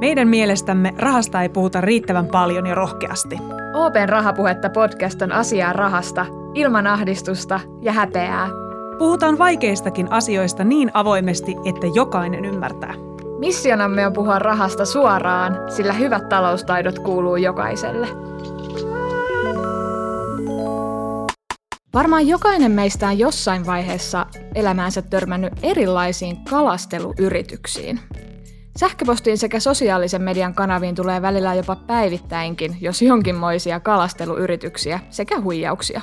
Meidän mielestämme rahasta ei puhuta riittävän paljon ja rohkeasti. Open Rahapuhetta podcast on asiaa rahasta, ilman ahdistusta ja häpeää. Puhutaan vaikeistakin asioista niin avoimesti, että jokainen ymmärtää. Missionamme on puhua rahasta suoraan, sillä hyvät taloustaidot kuuluu jokaiselle. Varmaan jokainen meistä on jossain vaiheessa elämäänsä törmännyt erilaisiin kalasteluyrityksiin. Sähköpostiin sekä sosiaalisen median kanaviin tulee välillä jopa päivittäinkin, jos jonkinmoisia kalasteluyrityksiä sekä huijauksia.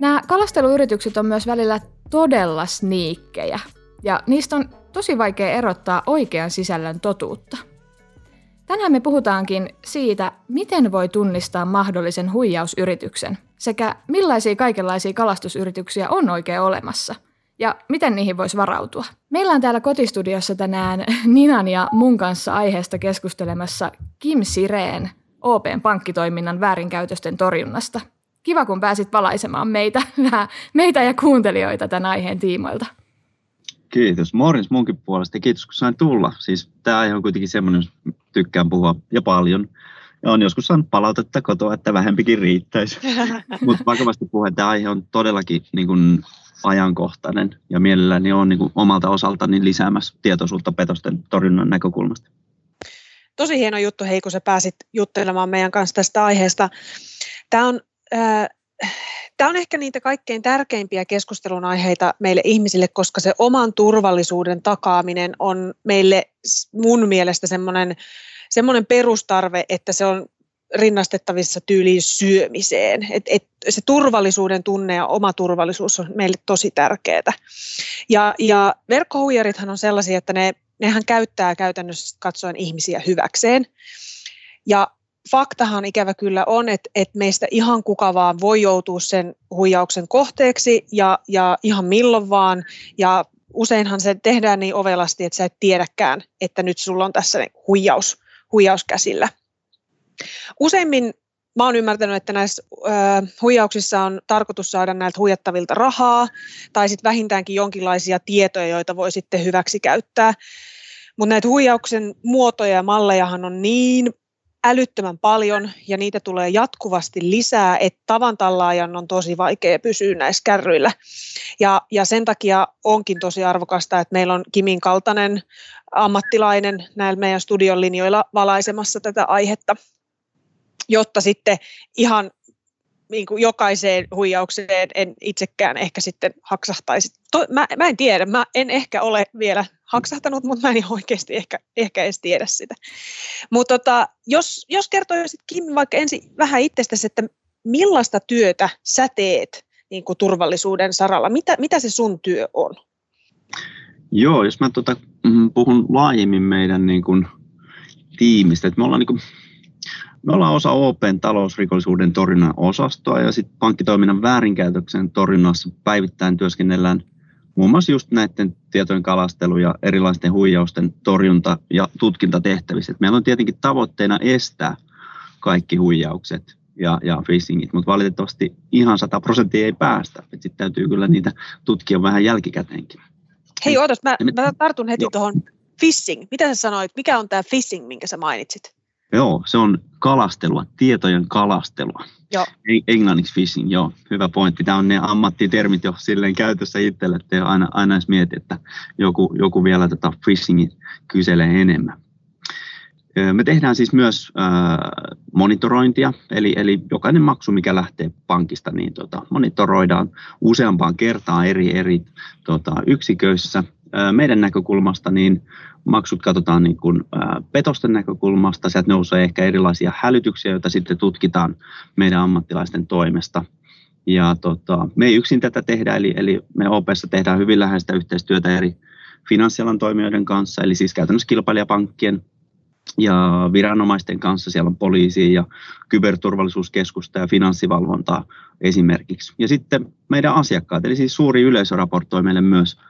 Nämä kalasteluyritykset on myös välillä todella sniikkejä, ja niistä on tosi vaikea erottaa oikean sisällön totuutta. Tänään me puhutaankin siitä, miten voi tunnistaa mahdollisen huijausyrityksen sekä millaisia kaikenlaisia kalastusyrityksiä on oikein olemassa ja miten niihin voisi varautua. Meillä on täällä kotistudiossa tänään Ninan ja mun kanssa aiheesta keskustelemassa Kim Sireen OPn pankkitoiminnan väärinkäytösten torjunnasta. Kiva, kun pääsit valaisemaan meitä, meitä ja kuuntelijoita tämän aiheen tiimoilta. Kiitos. Morjens munkin puolesta. Kiitos, kun sain tulla. Siis tämä aihe on kuitenkin semmoinen, jos tykkään puhua ja paljon. Ja on joskus saanut palautetta kotoa, että vähempikin riittäisi. Mutta vakavasti puheen tämä aihe on todellakin niin kuin ajankohtainen ja mielelläni on niin omalta osaltani lisäämässä tietoisuutta petosten torjunnan näkökulmasta. Tosi hieno juttu, hei, kun sä pääsit juttelemaan meidän kanssa tästä aiheesta. Tämä on, äh, tämä on ehkä niitä kaikkein tärkeimpiä keskustelun aiheita meille ihmisille, koska se oman turvallisuuden takaaminen on meille mun mielestä semmoinen, semmoinen perustarve, että se on rinnastettavissa tyyliin syömiseen. Et, et se turvallisuuden tunne ja oma turvallisuus on meille tosi tärkeää. Ja, ja verkkohuijarithan on sellaisia, että ne, nehän käyttää käytännössä katsoen ihmisiä hyväkseen. Ja faktahan ikävä kyllä on, että, että meistä ihan kuka vaan voi joutua sen huijauksen kohteeksi ja, ja ihan milloin vaan. Ja useinhan se tehdään niin ovelasti, että sä et tiedäkään, että nyt sulla on tässä huijaus, huijaus käsillä. Useimmin mä oon ymmärtänyt, että näissä äh, huijauksissa on tarkoitus saada näiltä huijattavilta rahaa tai sitten vähintäänkin jonkinlaisia tietoja, joita voi sitten hyväksi käyttää. Mutta näitä huijauksen muotoja ja mallejahan on niin älyttömän paljon ja niitä tulee jatkuvasti lisää, että tavan tallaajan on tosi vaikea pysyä näissä kärryillä. Ja, ja sen takia onkin tosi arvokasta, että meillä on Kimin kaltainen ammattilainen näillä meidän studion linjoilla valaisemassa tätä aihetta jotta sitten ihan niin kuin jokaiseen huijaukseen en itsekään ehkä sitten haksahtaisi. To, mä, mä en tiedä, mä en ehkä ole vielä haksahtanut, mutta mä en oikeasti ehkä, ehkä edes tiedä sitä. Mutta tota, jos, jos kertoisit Kim vaikka ensin vähän itsestäsi, että millaista työtä sä teet niin kuin turvallisuuden saralla, mitä, mitä se sun työ on? Joo, jos mä tota, mm, puhun laajemmin meidän niin kuin, tiimistä, että me ollaan niin kuin, me ollaan osa Open talousrikollisuuden torjunnan osastoa ja sitten pankkitoiminnan väärinkäytöksen torjunnassa päivittäin työskennellään muun muassa just näiden tietojen kalastelu ja erilaisten huijausten torjunta- ja tutkintatehtävissä. Et meillä on tietenkin tavoitteena estää kaikki huijaukset ja, ja phishingit, mutta valitettavasti ihan 100 prosenttia ei päästä. Sitten täytyy kyllä niitä tutkia vähän jälkikäteenkin. Hei, odotas, mä, mä tartun heti tuohon phishing. Mitä sä sanoit, mikä on tämä phishing, minkä sä mainitsit? Joo, se on kalastelua, tietojen kalastelua. Joo. Englanniksi fishing, joo, hyvä pointti. Tämä on ne ammattitermit jo silleen käytössä itselle, että aina, aina edes mieti, että joku, joku vielä tätä tota phishingin kyselee enemmän. Me tehdään siis myös äh, monitorointia, eli, eli jokainen maksu, mikä lähtee pankista, niin tota, monitoroidaan useampaan kertaan eri, eri tota, yksiköissä. Meidän näkökulmasta niin maksut katsotaan niin kuin, petosten näkökulmasta, sieltä nousee ehkä erilaisia hälytyksiä, joita sitten tutkitaan meidän ammattilaisten toimesta. Ja tota, me ei yksin tätä tehdä, eli, eli me OPessa tehdään hyvin läheistä yhteistyötä eri finanssialan toimijoiden kanssa, eli siis käytännössä kilpailijapankkien ja viranomaisten kanssa. Siellä on poliisi ja kyberturvallisuuskeskusta ja finanssivalvontaa esimerkiksi. Ja sitten meidän asiakkaat, eli siis suuri yleisö raportoi meille myös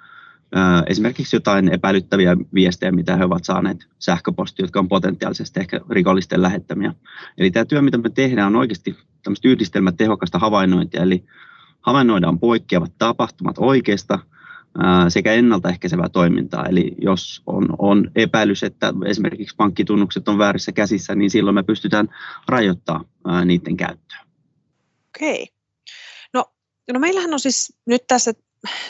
esimerkiksi jotain epäilyttäviä viestejä, mitä he ovat saaneet sähköposti, jotka on potentiaalisesti ehkä rikollisten lähettämiä. Eli tämä työ, mitä me tehdään, on oikeasti tämmöistä yhdistelmätehokasta havainnointia, eli havainnoidaan poikkeavat tapahtumat oikeasta, sekä ennaltaehkäisevää toimintaa. Eli jos on, on epäilys, että esimerkiksi pankkitunnukset on väärissä käsissä, niin silloin me pystytään rajoittamaan niiden käyttöä. Okei. No, no meillähän on siis nyt tässä,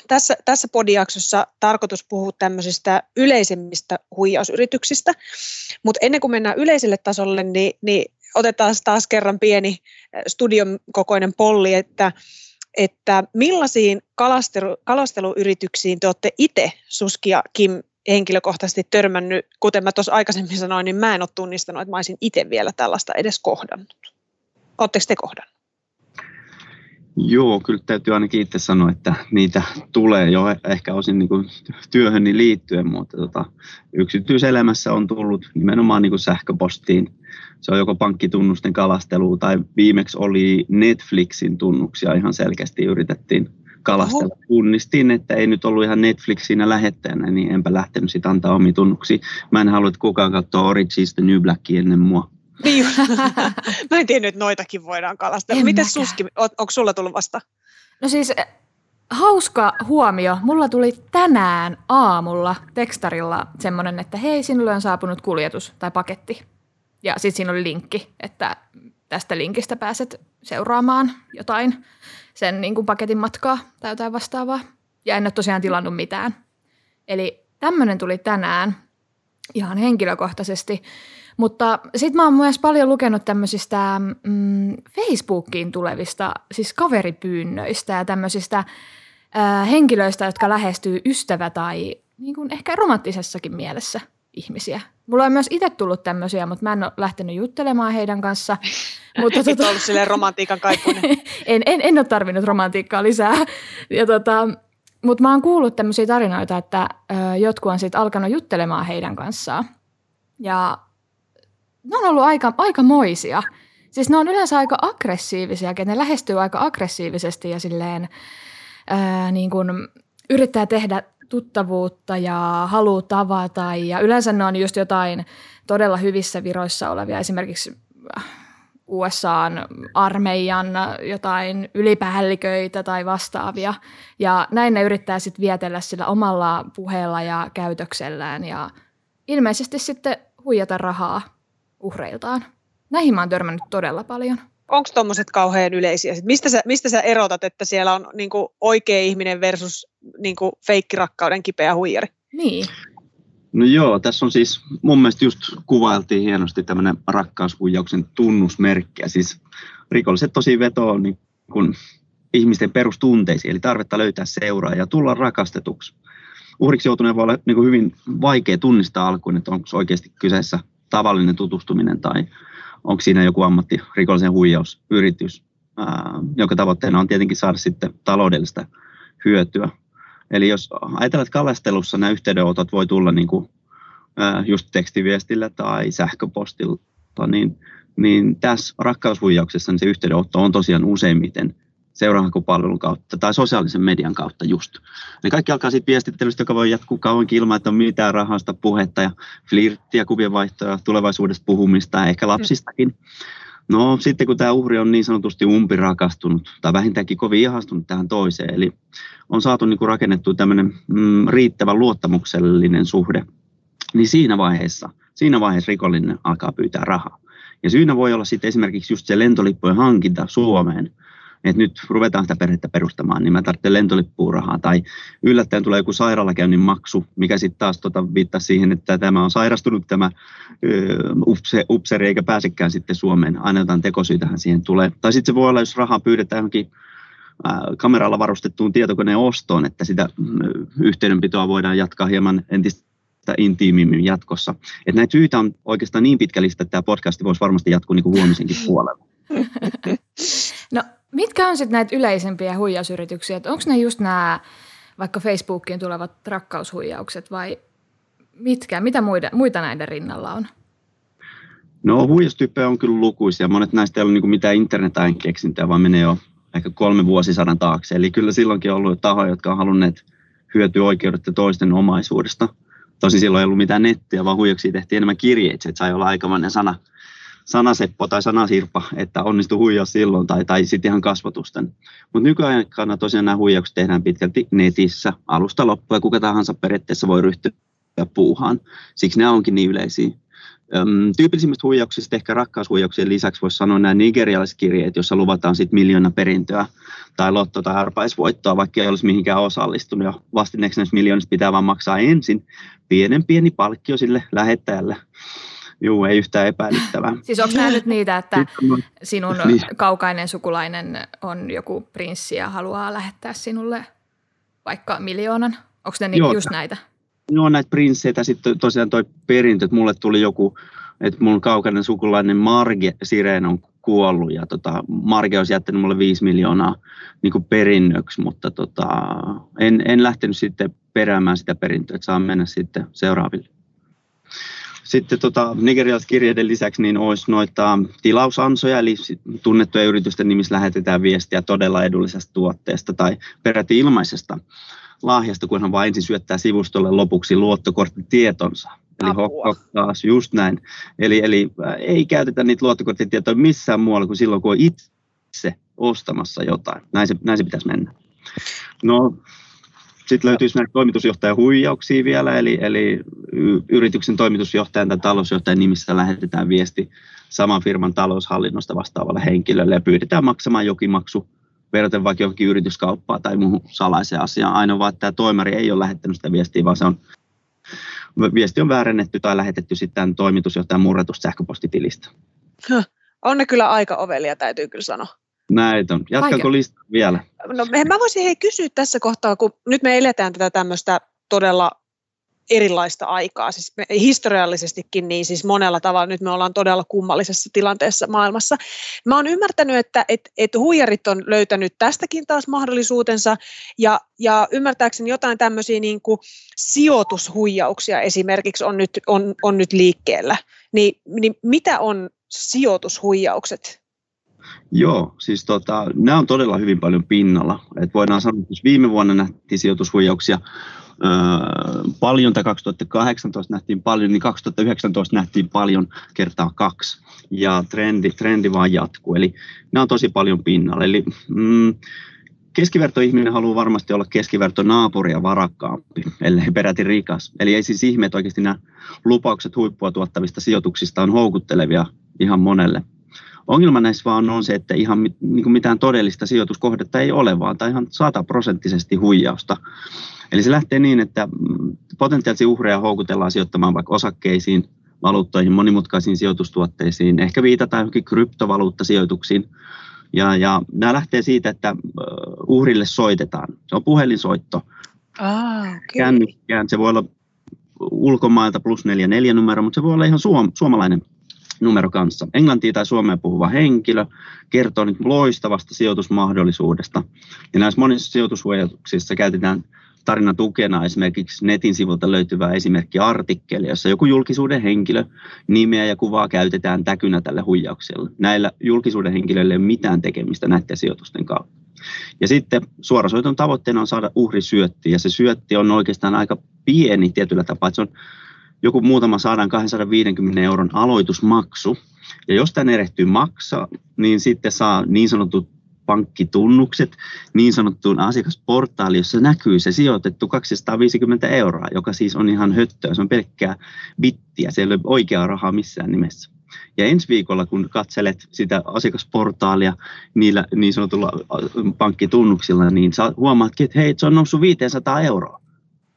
tässä, tässä podiaksossa tarkoitus puhua tämmöisistä yleisemmistä huijausyrityksistä, mutta ennen kuin mennään yleiselle tasolle, niin, niin otetaan taas kerran pieni studion kokoinen polli, että että millaisiin kalastelu, kalasteluyrityksiin te olette itse, Suski ja Kim, henkilökohtaisesti törmännyt, kuten mä tuossa aikaisemmin sanoin, niin mä en ole tunnistanut, että mä olisin itse vielä tällaista edes kohdannut. Oletteko te kohdannut? Joo, kyllä täytyy ainakin itse sanoa, että niitä tulee jo ehkä osin niin kuin työhöni liittyen, mutta tota, yksityiselämässä on tullut nimenomaan niin kuin sähköpostiin. Se on joko pankkitunnusten kalastelu tai viimeksi oli Netflixin tunnuksia ihan selkeästi yritettiin kalastella. Oho. Tunnistin, että ei nyt ollut ihan Netflix siinä lähettäjänä, niin enpä lähtenyt sitten antaa omi tunnuksia. Mä en halua, että kukaan katsoa Orange is the New Black ennen mua. Niin, mä en tiennyt, että noitakin voidaan kalastella. Miten Suski, on, onko sulla tullut vasta? No siis hauska huomio. Mulla tuli tänään aamulla tekstarilla semmoinen, että hei, sinulle on saapunut kuljetus tai paketti. Ja sitten siinä oli linkki, että tästä linkistä pääset seuraamaan jotain sen niin kuin paketin matkaa tai jotain vastaavaa. Ja en ole tosiaan tilannut mitään. Eli tämmöinen tuli tänään ihan henkilökohtaisesti. Mutta sitten mä oon myös paljon lukenut tämmöisistä mm, Facebookiin tulevista, siis kaveripyynnöistä ja tämmöisistä äh, henkilöistä, jotka lähestyy ystävä tai niin kuin ehkä romanttisessakin mielessä ihmisiä. Mulla on myös itse tullut tämmöisiä, mutta mä en ole lähtenyt juttelemaan heidän kanssa. mutta tota, ollut silleen romantiikan kaippunen. en, en, en ole tarvinnut romantiikkaa lisää. Ja tota, mutta mä oon kuullut tämmöisiä tarinoita, että ö, jotkut on sitten alkanut juttelemaan heidän kanssaan. Ja ne on ollut aika, aika moisia. Siis ne on yleensä aika aggressiivisia, että ne lähestyy aika aggressiivisesti ja silleen ää, niin kun yrittää tehdä tuttavuutta ja haluaa tavata. Ja yleensä ne on just jotain todella hyvissä viroissa olevia, esimerkiksi USAn armeijan jotain ylipäälliköitä tai vastaavia. Ja näin ne yrittää sitten vietellä sillä omalla puheella ja käytöksellään ja ilmeisesti sitten huijata rahaa uhreiltaan. Näihin mä oon törmännyt todella paljon. Onko tuommoiset kauhean yleisiä? Mistä sä, mistä sä erotat, että siellä on niinku oikea ihminen versus niinku feikkirakkauden kipeä huijari? Niin. No joo, tässä on siis mun mielestä just kuvailtiin hienosti tämmöinen rakkaushuijauksen tunnusmerkki. Ja siis rikolliset tosi vetoo niin kun ihmisten perustunteisiin, eli tarvetta löytää seuraa ja tulla rakastetuksi. Uhriksi joutuneen voi olla niin kuin hyvin vaikea tunnistaa alkuun, että onko oikeasti kyseessä tavallinen tutustuminen tai onko siinä joku ammattirikollisen huijausyritys, ää, jonka tavoitteena on tietenkin saada sitten taloudellista hyötyä. Eli jos ajatellaan, että kalastelussa nämä yhteydenotot voi tulla niin kuin, just tekstiviestillä tai sähköpostilla, niin, niin tässä rakkaushuijauksessa niin se yhteydenotto on tosiaan useimmiten seurahakupalvelun kautta tai sosiaalisen median kautta just. Eli kaikki alkaa siitä viestittelystä, joka voi jatkuu kauankin ilman, että on mitään rahasta puhetta ja flirttiä, kuvienvaihtoja, tulevaisuudesta puhumista ja ehkä lapsistakin. No sitten kun tämä uhri on niin sanotusti umpirakastunut tai vähintäänkin kovin ihastunut tähän toiseen, eli on saatu niin kuin rakennettua tämmöinen mm, riittävän luottamuksellinen suhde, niin siinä vaiheessa, siinä vaiheessa rikollinen alkaa pyytää rahaa. Ja syynä voi olla sitten esimerkiksi just se lentolippujen hankinta Suomeen, että nyt ruvetaan sitä perhettä perustamaan, niin mä tarvitsen lentolippuurahaa. Tai yllättäen tulee joku sairaalakäynnin maksu, mikä sitten taas tota viittaa siihen, että tämä on sairastunut tämä upse, upseri eikä pääsekään sitten Suomeen. Aina jotain tekosyytähän siihen tulee. Tai sitten se voi olla, jos rahaa pyydetään johonkin kameralla varustettuun tietokoneen ostoon, että sitä yhteydenpitoa voidaan jatkaa hieman entistä intiimimmin jatkossa. Että näitä syitä on oikeastaan niin pitkällistä, että tämä podcast voisi varmasti jatkuu niin kuin huomisenkin puolella. Mitkä on sitten näitä yleisempiä huijausyrityksiä? Onko ne just nämä vaikka Facebookiin tulevat rakkaushuijaukset vai mitkä? Mitä muita, muita näiden rinnalla on? No huijastyyppejä on kyllä lukuisia. Monet näistä ei ole niin mitään internetain keksintää, vaan menee jo ehkä kolme vuosisadan taakse. Eli kyllä silloinkin on ollut tahoja, jotka on halunneet hyötyä oikeudetta toisten omaisuudesta. Tosin silloin ei ollut mitään nettiä, vaan huijaksi tehtiin enemmän kirjeitä, että sai olla aikamoinen sana, sanaseppo tai sanasirpa, että onnistu huijaa silloin tai, tai sitten ihan kasvatusten. Mutta nykyaikana tosiaan nämä huijaukset tehdään pitkälti netissä alusta loppuun ja kuka tahansa periaatteessa voi ryhtyä puuhaan. Siksi nämä onkin niin yleisiä. Öm, tyypillisimmistä huijauksista ehkä rakkaushuijauksien lisäksi voisi sanoa nämä nigerialaiset kirjeet, joissa luvataan sitten miljoona perintöä tai lotto- tai arpaisvoittoa, vaikka ei olisi mihinkään osallistunut. Ja vastineeksi näistä miljoonista pitää vaan maksaa ensin pienen pieni palkkio sille lähettäjälle. Juu, ei yhtään epäilyttävää. Siis onko nämä nyt niitä, että sinun niin. kaukainen sukulainen on joku prinssi ja haluaa lähettää sinulle vaikka miljoonan? Onko ne Joo, just näitä? No näitä prinsseitä, sitten tosiaan toi perintö, että mulle tuli joku, että mun kaukainen sukulainen Marge Sireen on kuollut ja tota, Marge olisi jättänyt mulle 5 miljoonaa niin kuin perinnöksi, mutta tota, en, en lähtenyt sitten peräämään sitä perintöä, että saan mennä sitten seuraaville. Sitten tota, nigerialaiset kirjeiden lisäksi niin olisi noita tilausansoja, eli tunnettuja yritysten nimissä lähetetään viestiä todella edullisesta tuotteesta tai peräti ilmaisesta lahjasta, kun hän vain ensin syöttää sivustolle lopuksi luottokorttitietonsa. Eli taas just näin. Eli, eli äh, ei käytetä niitä luottokorttitietoja missään muualla kuin silloin, kun on itse ostamassa jotain. Näin se, näin se pitäisi mennä. No, sitten löytyisi näitä toimitusjohtajan huijauksia vielä, eli, eli yrityksen toimitusjohtajan tai talousjohtajan nimissä lähetetään viesti saman firman taloushallinnosta vastaavalle henkilölle ja pyydetään maksamaan jokin maksu verraten vaikka johonkin yrityskauppaan tai muuhun salaiseen asiaan. Ainoa vaan, että tämä toimari ei ole lähettänyt sitä viestiä, vaan se on, viesti on väärennetty tai lähetetty sitten toimitusjohtajan murretusta sähköpostitilistä. On ne kyllä aika ovelia, täytyy kyllä sanoa. Näitä on. Jatkaako lista vielä? No, mä voisin hei kysyä tässä kohtaa, kun nyt me eletään tätä tämmöistä todella erilaista aikaa, siis me, historiallisestikin niin siis monella tavalla nyt me ollaan todella kummallisessa tilanteessa maailmassa. Mä oon ymmärtänyt, että et, et huijarit on löytänyt tästäkin taas mahdollisuutensa ja, ja ymmärtääkseni jotain tämmöisiä niin kuin sijoitushuijauksia esimerkiksi on nyt, on, on nyt liikkeellä. Niin, niin mitä on sijoitushuijaukset? Joo, siis tota, nämä on todella hyvin paljon pinnalla. Et voidaan sanoa, että viime vuonna nähtiin sijoitushuijauksia paljon, tai 2018 nähtiin paljon, niin 2019 nähtiin paljon kertaa kaksi. Ja trendi, trendi vaan jatkuu. Eli nämä on tosi paljon pinnalla. Eli mm, keskivertoihminen haluaa varmasti olla keskiverto naapuria varakkaampi, ellei peräti rikas. Eli ei siis ihme, että oikeasti nämä lupaukset huippua tuottavista sijoituksista on houkuttelevia ihan monelle. Ongelma näissä vaan on se, että ihan niin kuin mitään todellista sijoituskohdetta ei ole, vaan tai ihan sataprosenttisesti huijausta. Eli se lähtee niin, että mm, potentiaalisia uhreja houkutellaan sijoittamaan vaikka osakkeisiin, valuuttoihin, monimutkaisiin sijoitustuotteisiin, ehkä viitataan johonkin kryptovaluuttasijoituksiin. Ja, ja nämä lähtee siitä, että uhrille soitetaan. Se on puhelinsoitto. Ah, okay. Kännykkään. Se voi olla ulkomailta plus 44 numero, mutta se voi olla ihan suom- suomalainen numero kanssa. Englantia tai suomea puhuva henkilö kertoo nyt loistavasta sijoitusmahdollisuudesta. Ja näissä monissa sijoitushuojauksissa käytetään tarinan tukena esimerkiksi netin sivulta löytyvää esimerkkiartikkeli, jossa joku julkisuuden henkilö nimeä ja kuvaa käytetään täkynä tälle huijaukselle. Näillä julkisuuden henkilöille ei ole mitään tekemistä näiden sijoitusten kautta. Ja sitten suorasoiton tavoitteena on saada uhri syötti, ja se syötti on oikeastaan aika pieni tietyllä tapaa, että se on joku muutama 100-250 euron aloitusmaksu. Ja jos tämän erehtyy maksaa, niin sitten saa niin sanotut pankkitunnukset niin sanottuun asiakasportaaliin, jossa näkyy se sijoitettu 250 euroa, joka siis on ihan höttöä, se on pelkkää bittiä, se ei ole oikeaa rahaa missään nimessä. Ja ensi viikolla, kun katselet sitä asiakasportaalia niillä niin sanotulla pankkitunnuksilla, niin huomaatkin, että hei, se on noussut 500 euroa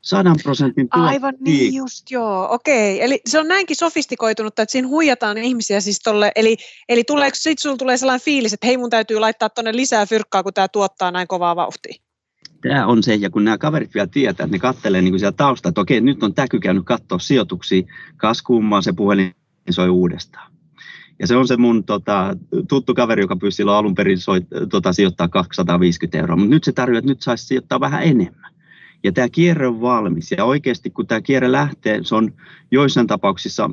sadan prosentin tuotto. Aivan niin just, joo, okei. Eli se on näinkin sofistikoitunutta, että siinä huijataan ihmisiä siis tolle, eli, eli tuleeko, sit sulla tulee sellainen fiilis, että hei mun täytyy laittaa tuonne lisää fyrkkaa, kun tämä tuottaa näin kovaa vauhtia. Tämä on se, ja kun nämä kaverit vielä tietää, että ne kattelee niin siellä taustalla, että okei, nyt on täky käynyt katsoa sijoituksia, kas kummaa se puhelin soi uudestaan. Ja se on se mun tota, tuttu kaveri, joka pyysi silloin alun perin soit, tota, sijoittaa 250 euroa, mutta nyt se tarjoaa, että nyt saisi sijoittaa vähän enemmän. Ja tämä kierre on valmis. Ja oikeasti kun tämä kierre lähtee, se on joissain tapauksissa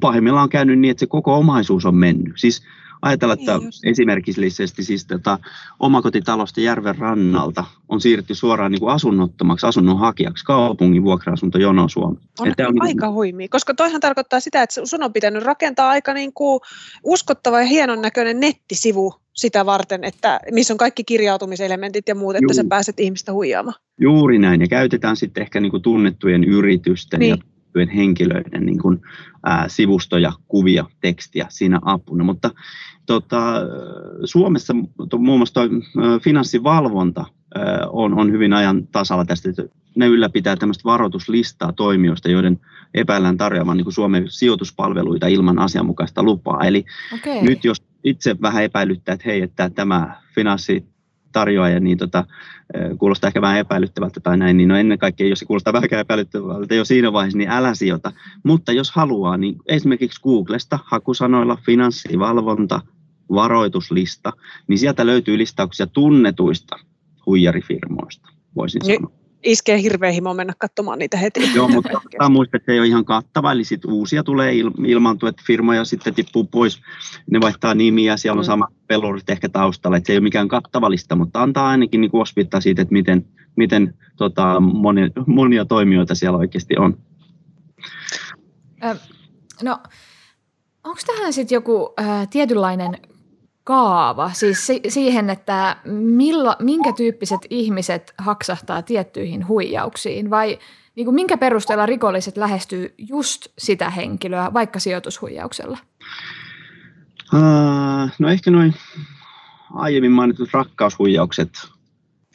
pahimmillaan käynyt niin, että se koko omaisuus on mennyt. Siis ajatella, että niin esimerkillisesti siis tota, omakotitalosta järven rannalta on siirretty suoraan niin kuin asunnottomaksi, asunnon hakijaksi, kaupungin vuokra-asuntojono Suomeen. On, on niin aika niin... huimia, koska toihan tarkoittaa sitä, että sun on pitänyt rakentaa aika niin kuin uskottava ja hienon näköinen nettisivu sitä varten, että missä on kaikki kirjautumiselementit ja muut, että Juu. sä pääset ihmistä huijaamaan. Juuri näin, ja käytetään sitten ehkä niin kuin tunnettujen yritysten niin. ja henkilöiden niin kuin, ää, sivustoja, kuvia, tekstiä siinä apuna. Mutta tota, Suomessa muun muassa toi, finanssivalvonta ää, on, on hyvin ajan tasalla tästä. Ne ylläpitää tämmöistä varoituslistaa toimijoista, joiden epäillään tarjoamaan niin kuin Suomen sijoituspalveluita ilman asianmukaista lupaa. Eli okay. nyt jos itse vähän epäilyttää, että hei, että tämä finanssi tarjoaja, niin tota, kuulostaa ehkä vähän epäilyttävältä tai näin, niin no ennen kaikkea, jos se kuulostaa vähän epäilyttävältä jo siinä vaiheessa, niin älä sijoita. Mutta jos haluaa, niin esimerkiksi Googlesta hakusanoilla finanssivalvonta, varoituslista, niin sieltä löytyy listauksia tunnetuista huijarifirmoista, voisin sanoa iskee hirveä himo mennä katsomaan niitä heti. Joo, mutta tämä muistaa, että se ei ole ihan kattava, eli sit uusia tulee il- ilmaantua, että firmoja sitten tippuu pois, ne vaihtaa nimiä, siellä on mm. sama pelurit ehkä taustalla, että se ei ole mikään kattava lista, mutta antaa ainakin niin osvittaa siitä, että miten, miten tota, monia, monia toimijoita siellä oikeasti on. Ö, no, onko tähän sitten joku äh, tietynlainen kaava, siis si- siihen, että milla, minkä tyyppiset ihmiset haksahtaa tiettyihin huijauksiin vai niin kuin minkä perusteella rikolliset lähestyy just sitä henkilöä, vaikka sijoitushuijauksella? Uh, no ehkä noin aiemmin mainitut rakkaushuijaukset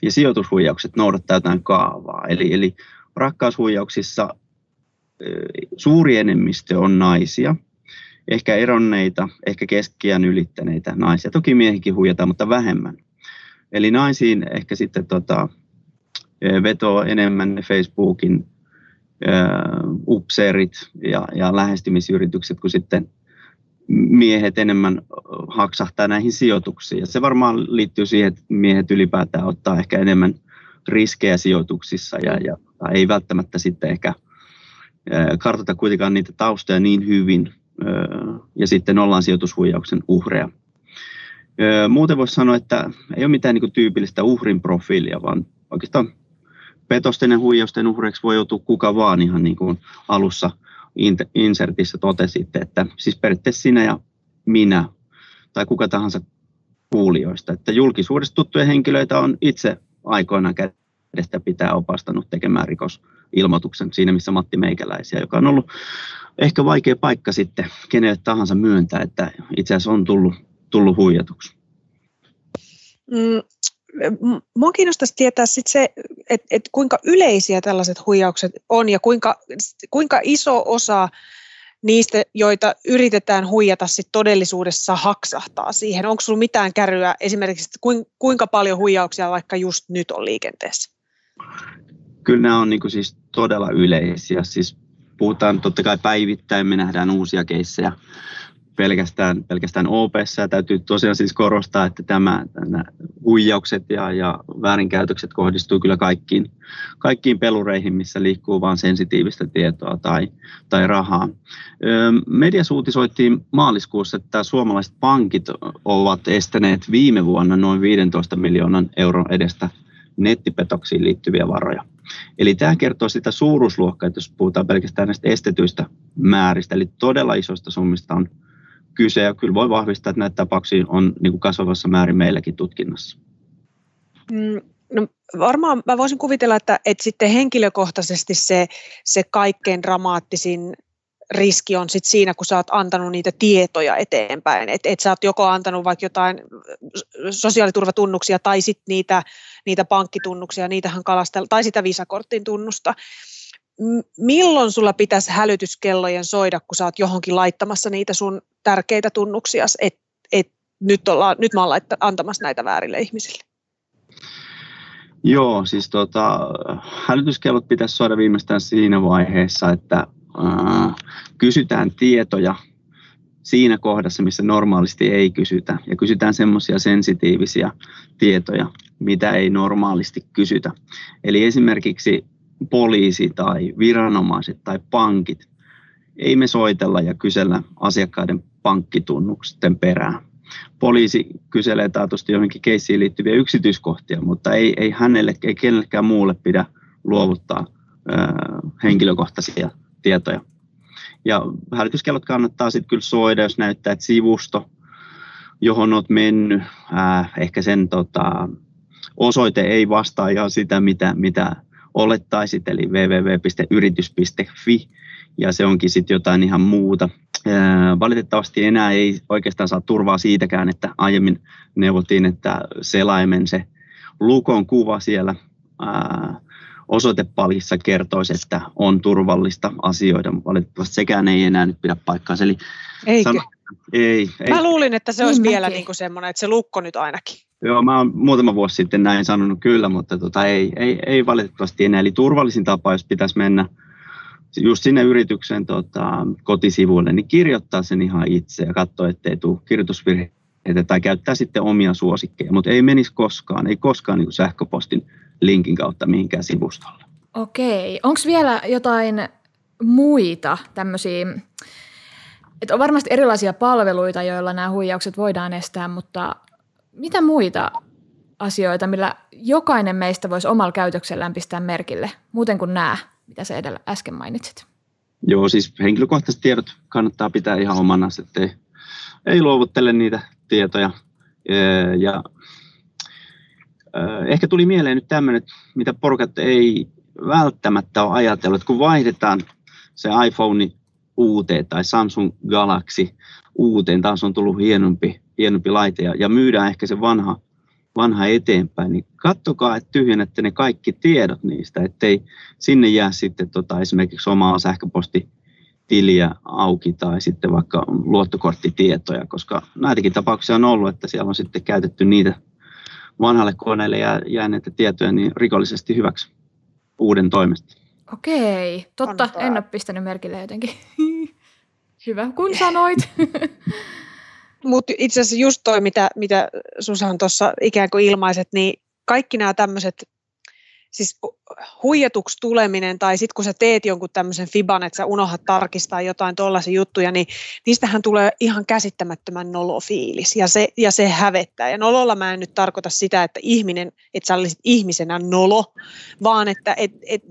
ja sijoitushuijaukset noudattaa jotain kaavaa. Eli, eli rakkaushuijauksissa suuri enemmistö on naisia, ehkä eronneita, ehkä keskiään ylittäneitä naisia. Toki miehikin huijataan, mutta vähemmän. Eli naisiin ehkä sitten tota, vetoo enemmän Facebookin uh, upseerit ja, ja lähestymisyritykset kuin sitten miehet enemmän haksahtaa näihin sijoituksiin. Ja se varmaan liittyy siihen, että miehet ylipäätään ottaa ehkä enemmän riskejä sijoituksissa ja, ja ei välttämättä sitten ehkä kartoita kuitenkaan niitä taustoja niin hyvin ja sitten ollaan sijoitushuijauksen uhreja. Muuten voisi sanoa, että ei ole mitään niin tyypillistä uhrin profiilia, vaan oikeastaan petosten ja huijausten uhreiksi voi joutua kuka vaan ihan niin kuin alussa insertissä totesitte, että siis periaatteessa sinä ja minä tai kuka tahansa kuulijoista, että julkisuudesta tuttuja henkilöitä on itse aikoinaan kädestä pitää opastanut tekemään rikosilmoituksen siinä, missä Matti Meikäläisiä, joka on ollut ehkä vaikea paikka sitten kenelle tahansa myöntää, että itse asiassa on tullut, tullut huijatuksi. Mm, Mua kiinnostaisi tietää sit se, että et kuinka yleisiä tällaiset huijaukset on ja kuinka, kuinka iso osa niistä, joita yritetään huijata sit todellisuudessa haksahtaa siihen. Onko sinulla mitään kärryä esimerkiksi, että kuinka paljon huijauksia vaikka just nyt on liikenteessä? Kyllä nämä on niin siis todella yleisiä. Siis puhutaan totta kai päivittäin, me nähdään uusia keissejä pelkästään, pelkästään OPS. Ja täytyy tosiaan siis korostaa, että tämä, nämä huijaukset ja, ja väärinkäytökset kohdistuu kyllä kaikkiin, kaikkiin pelureihin, missä liikkuu vain sensitiivistä tietoa tai, tai rahaa. Medias uutisoitiin maaliskuussa, että suomalaiset pankit ovat estäneet viime vuonna noin 15 miljoonan euron edestä nettipetoksiin liittyviä varoja. Eli tämä kertoo sitä suuruusluokkaa, että jos puhutaan pelkästään näistä estetyistä määristä, eli todella isoista summista on kyse, ja kyllä voi vahvistaa, että näitä tapauksia on niin kuin kasvavassa määrin meilläkin tutkinnassa. Mm, no varmaan mä voisin kuvitella, että, että sitten henkilökohtaisesti se, se kaikkein dramaattisin riski on sit siinä, kun sä oot antanut niitä tietoja eteenpäin. Että et sä oot joko antanut vaikka jotain sosiaaliturvatunnuksia tai sitten niitä, niitä pankkitunnuksia, niitähän kalastella, tai sitä visakortin tunnusta. Milloin sulla pitäisi hälytyskellojen soida, kun sä oot johonkin laittamassa niitä sun tärkeitä tunnuksia, että et nyt, ollaan, nyt mä oon antamassa näitä väärille ihmisille? Joo, siis tota, hälytyskellot pitäisi soida viimeistään siinä vaiheessa, että kysytään tietoja siinä kohdassa, missä normaalisti ei kysytä. Ja kysytään semmoisia sensitiivisiä tietoja, mitä ei normaalisti kysytä. Eli esimerkiksi poliisi tai viranomaiset tai pankit ei me soitella ja kysellä asiakkaiden pankkitunnuksen perään. Poliisi kyselee taatusti johonkin keissiin liittyviä yksityiskohtia, mutta ei, ei hänelle, ei kenellekään muulle pidä luovuttaa ö, henkilökohtaisia tietoja. Ja hälytyskellot kannattaa sitten kyllä soida, jos näyttää, että sivusto, johon olet mennyt, ää, ehkä sen tota, osoite ei vastaa ihan sitä, mitä, mitä olettaisit, eli www.yritys.fi, ja se onkin sitten jotain ihan muuta. Valitettavasti enää ei oikeastaan saa turvaa siitäkään, että aiemmin neuvottiin, että selaimen se lukon kuva siellä osoitepalissa kertoisi, että on turvallista asioida. Valitettavasti sekään ei enää nyt pidä paikkaa. Eli Eikö? Sano, ei, ei. Mä luulin, että se olisi niin vielä niin kuin semmoinen, että se lukko nyt ainakin. Joo, mä oon muutama vuosi sitten näin sanonut kyllä, mutta tota, ei, ei, ei valitettavasti enää. Eli turvallisin tapa, jos pitäisi mennä just sinne yrityksen tota, kotisivuille, niin kirjoittaa sen ihan itse ja katsoa, ettei tule kirjoitusvirheitä tai käyttää sitten omia suosikkeja, mutta ei menisi koskaan, ei koskaan niin sähköpostin linkin kautta mihinkään sivustolle. Okei. Onko vielä jotain muita tämmöisiä, että on varmasti erilaisia palveluita, joilla nämä huijaukset voidaan estää, mutta mitä muita asioita, millä jokainen meistä voisi omalla käytöksellään pistää merkille, muuten kuin nämä, mitä sä edellä äsken mainitsit? Joo, siis henkilökohtaiset tiedot kannattaa pitää ihan omana, ettei ei luovuttele niitä tietoja. Ja ehkä tuli mieleen nyt tämmöinen, mitä porukat ei välttämättä ole ajatellut, että kun vaihdetaan se iPhone uuteen tai Samsung Galaxy uuteen, taas on tullut hienompi, hienompi laite ja, ja myydään ehkä se vanha, vanha eteenpäin, niin kattokaa, että tyhjennätte ne kaikki tiedot niistä, ettei sinne jää sitten tota, esimerkiksi omaa sähköpostitiliä auki tai sitten vaikka luottokorttitietoja, koska näitäkin tapauksia on ollut, että siellä on sitten käytetty niitä vanhalle koneelle jääneitä tietoja niin rikollisesti hyväksi uuden toimesta. Okei, totta. Kannattaa. En ole pistänyt merkille jotenkin. Hyvä, kun sanoit. Mutta itse asiassa just toi, mitä, mitä Susan tuossa ikään kuin ilmaiset, niin kaikki nämä tämmöiset siis huijatuksi tuleminen tai sitten kun sä teet jonkun tämmöisen fiban, että sä unohdat tarkistaa jotain tuollaisia juttuja, niin niistähän tulee ihan käsittämättömän nolofiilis ja se, ja se hävettää. Ja nololla mä en nyt tarkoita sitä, että ihminen, että sä olisit ihmisenä nolo, vaan että et, et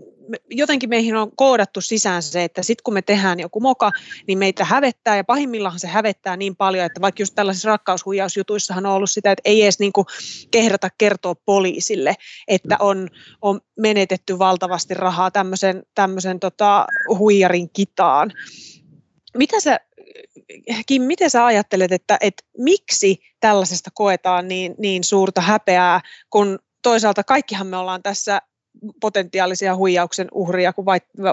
jotenkin meihin on koodattu sisään se, että sitten kun me tehdään joku moka, niin meitä hävettää ja pahimmillaan se hävettää niin paljon, että vaikka just tällaisissa rakkaushuijausjutuissahan on ollut sitä, että ei edes niin kuin kehrata kertoa poliisille, että on, on menetetty valtavasti rahaa tämmöisen, tämmöisen tota, huijarin kitaan. Mitä sä, Kim, miten sä ajattelet, että, että miksi tällaisesta koetaan niin, niin suurta häpeää, kun toisaalta kaikkihan me ollaan tässä potentiaalisia huijauksen uhria, kun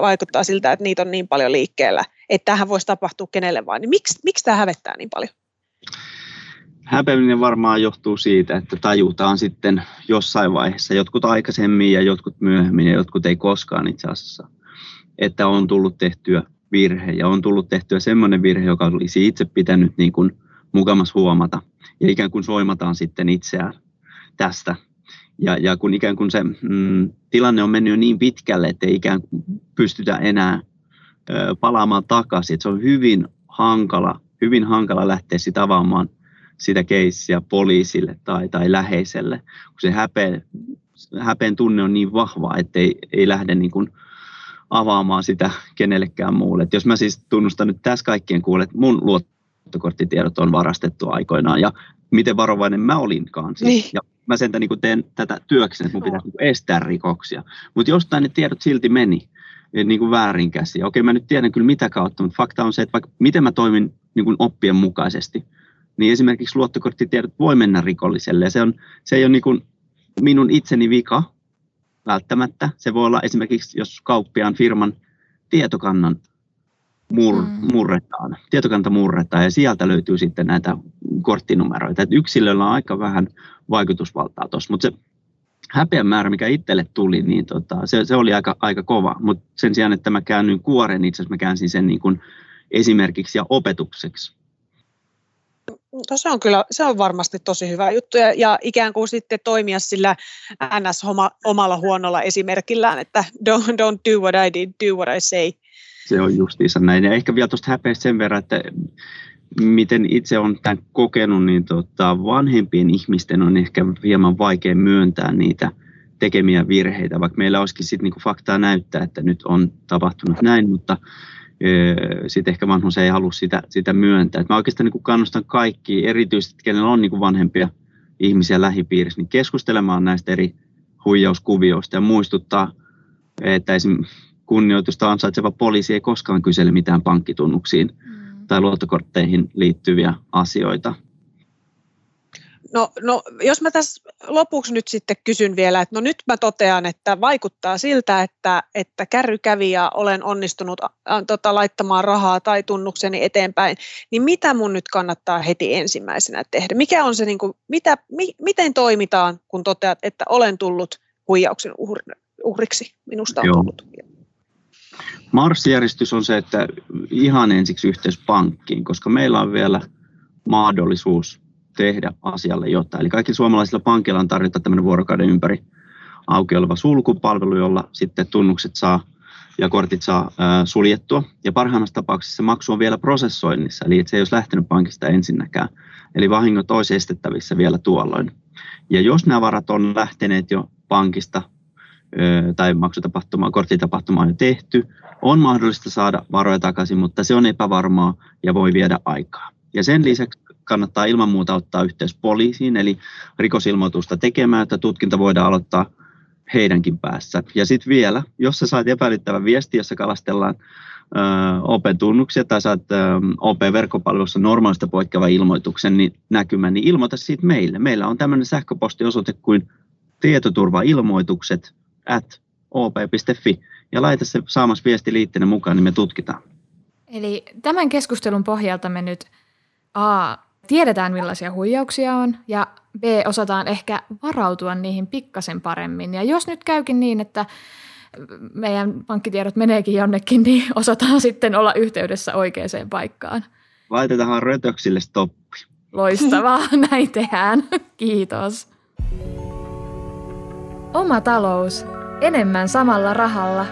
vaikuttaa siltä, että niitä on niin paljon liikkeellä, että tähän voisi tapahtua kenelle vaan. Niin miksi, miksi tämä hävettää niin paljon? Häpeäminen varmaan johtuu siitä, että tajutaan sitten jossain vaiheessa, jotkut aikaisemmin ja jotkut myöhemmin ja jotkut ei koskaan itse asiassa, että on tullut tehtyä virhe ja on tullut tehtyä semmoinen virhe, joka olisi itse pitänyt niin kuin mukamas huomata ja ikään kuin soimataan sitten itseään tästä ja, ja kun ikään kuin se mm, tilanne on mennyt jo niin pitkälle, että ei ikään kuin pystytä enää ö, palaamaan takaisin. Että se on hyvin hankala, hyvin hankala lähteä sitä avaamaan sitä keissiä poliisille tai, tai läheiselle, kun se häpeen, häpeen tunne on niin vahva, että ei, ei lähde niin kuin avaamaan sitä kenellekään muulle. Et jos mä siis tunnustan nyt tässä kaikkien kuulle, että mun luottokorttitiedot on varastettu aikoinaan ja miten varovainen mä olinkaan. Siis. Niin. Ja mä sen niin teen tätä työkseni, että mun pitäisi niin estää rikoksia. Mutta jostain ne tiedot silti meni niin kuin väärinkäsiä. Okei, mä nyt tiedän kyllä mitä kautta, mutta fakta on se, että vaikka miten mä toimin niin kuin oppien mukaisesti, niin esimerkiksi luottokorttitiedot voi mennä rikolliselle. Ja se, on, se ei ole niin kuin minun itseni vika välttämättä. Se voi olla esimerkiksi, jos kauppiaan firman tietokannan mur, mm. murretaan, tietokanta murretaan ja sieltä löytyy sitten näitä korttinumeroita. Et yksilöllä on aika vähän vaikutusvaltaa tuossa, mutta se häpeän määrä, mikä itselle tuli, niin tota, se, se, oli aika, aika kova. Mutta sen sijaan, että mä käännyin kuoren, niin itse asiassa mä käänsin sen niin kuin esimerkiksi ja opetukseksi. se on kyllä, se on varmasti tosi hyvä juttu ja, ja ikään kuin sitten toimia sillä ns. omalla huonolla esimerkillään, että don't, don't do what I did, do what I say. Se on justiinsa näin. Ja ehkä vielä tuosta häpeästä sen verran, että miten itse on tämän kokenut, niin tota, vanhempien ihmisten on ehkä hieman vaikea myöntää niitä tekemiä virheitä, vaikka meillä olisikin sitten niinku faktaa näyttää, että nyt on tapahtunut näin, mutta sitten ehkä vanhus ei halua sitä, sitä myöntää. Et mä oikeastaan niin kannustan kaikki, erityisesti kenellä on niin vanhempia ihmisiä lähipiirissä, niin keskustelemaan näistä eri huijauskuvioista ja muistuttaa, että. Kunnioitusta ansaitseva poliisi ei koskaan kysele mitään pankkitunnuksiin mm. tai luottokortteihin liittyviä asioita. No, no, jos mä tässä lopuksi nyt sitten kysyn vielä, että no nyt mä totean, että vaikuttaa siltä, että, että kärry kävi ja olen onnistunut ä, tota, laittamaan rahaa tai tunnukseni eteenpäin, niin mitä mun nyt kannattaa heti ensimmäisenä tehdä? Mikä on se, niin kuin, mitä, mi, miten toimitaan, kun toteat, että olen tullut huijauksen uhri, uhriksi? Minusta on Joo. tullut. Marssijärjestys on se, että ihan ensiksi yhteys pankkiin, koska meillä on vielä mahdollisuus tehdä asialle jotain. Eli kaikki suomalaisilla pankilla on tarjota tämmöinen vuorokauden ympäri auki oleva sulkupalvelu, jolla sitten tunnukset saa ja kortit saa suljettua. Ja parhaimmassa tapauksessa se maksu on vielä prosessoinnissa, eli se ei olisi lähtenyt pankista ensinnäkään. Eli vahingot olisi estettävissä vielä tuolloin. Ja jos nämä varat on lähteneet jo pankista tai maksutapahtumaa, korttitapahtumaa on jo tehty, on mahdollista saada varoja takaisin, mutta se on epävarmaa ja voi viedä aikaa. Ja sen lisäksi kannattaa ilman muuta ottaa yhteys poliisiin, eli rikosilmoitusta tekemään, että tutkinta voidaan aloittaa heidänkin päässä. Ja sitten vielä, jos sä saat epäilyttävän viesti, jossa kalastellaan OP-tunnuksia tai saat OP-verkkopalvelussa normaalista poikkeava ilmoituksen niin näkymän, niin ilmoita siitä meille. Meillä on tämmöinen sähköpostiosoite kuin tietoturvailmoitukset at op.fi ja laita se saamas viesti liitteenä mukaan, niin me tutkitaan. Eli tämän keskustelun pohjalta me nyt A. Tiedetään millaisia huijauksia on ja B. Osataan ehkä varautua niihin pikkasen paremmin. Ja jos nyt käykin niin, että meidän pankkitiedot meneekin jonnekin, niin osataan sitten olla yhteydessä oikeaan paikkaan. Laitetaan rötöksille stoppi. Loistavaa, näin tehdään. Kiitos. Oma talous. Enemmän samalla rahalla.